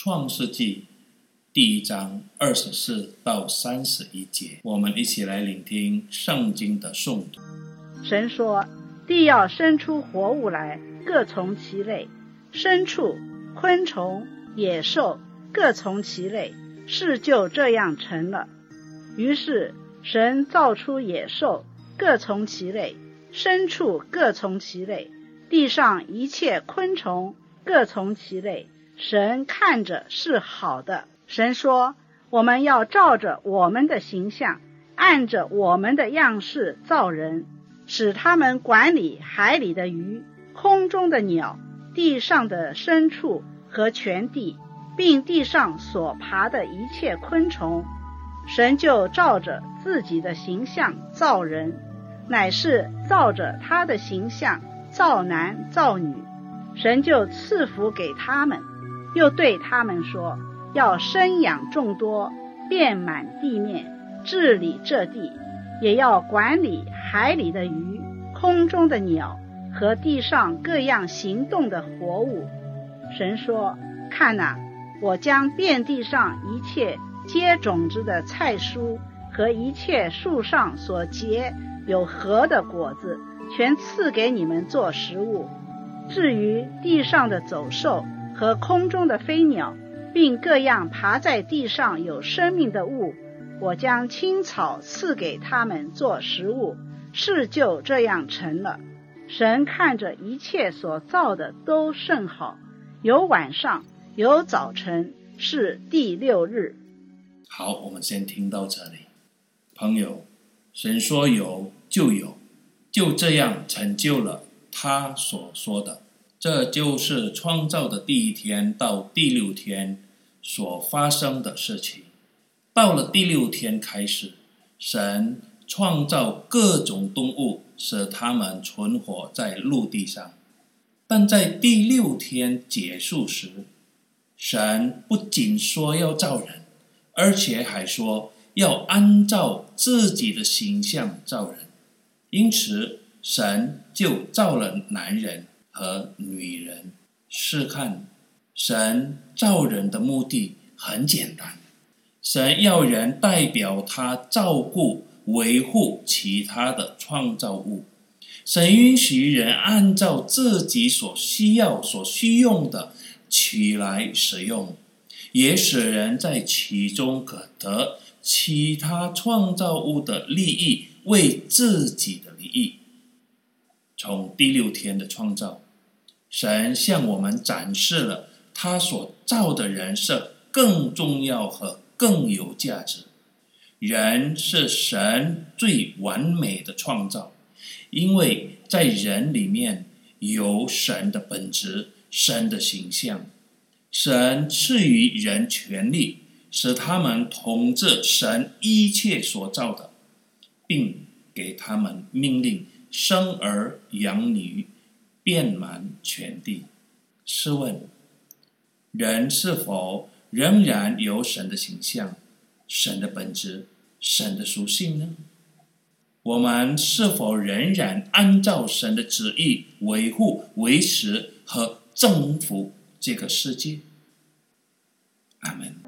创世纪第一章二十四到三十一节，我们一起来聆听圣经的诵读。神说：“地要生出活物来，各从其类；牲畜、昆虫、野兽，各从其类。事就这样成了。于是神造出野兽，各从其类；牲畜各从其类；地上一切昆虫各从其类。”神看着是好的。神说：“我们要照着我们的形象，按着我们的样式造人，使他们管理海里的鱼、空中的鸟、地上的牲畜和全地，并地上所爬的一切昆虫。”神就照着自己的形象造人，乃是照着他的形象造男造女。神就赐福给他们。又对他们说：“要生养众多，遍满地面，治理这地，也要管理海里的鱼、空中的鸟和地上各样行动的活物。”神说：“看哪，我将遍地上一切结种子的菜蔬和一切树上所结有核的果子，全赐给你们做食物。至于地上的走兽，”和空中的飞鸟，并各样爬在地上有生命的物，我将青草赐给他们做食物。事就这样成了。神看着一切所造的都甚好，有晚上，有早晨，是第六日。好，我们先听到这里。朋友，神说有就有，就这样成就了他所说的。这就是创造的第一天到第六天所发生的事情。到了第六天开始，神创造各种动物，使它们存活在陆地上。但在第六天结束时，神不仅说要造人，而且还说要按照自己的形象造人。因此，神就造了男人。和女人，试看，神造人的目的很简单，神要人代表他照顾、维护其他的创造物。神允许人按照自己所需要、所需用的取来使用，也使人在其中可得其他创造物的利益，为自己的利益。从第六天的创造。神向我们展示了他所造的人是更重要和更有价值。人是神最完美的创造，因为在人里面有神的本质、神的形象。神赐予人权力，使他们统治神一切所造的，并给他们命令生儿养女。遍满全地。试问，人是否仍然有神的形象、神的本质、神的属性呢？我们是否仍然按照神的旨意维护、维持和征服这个世界？阿门。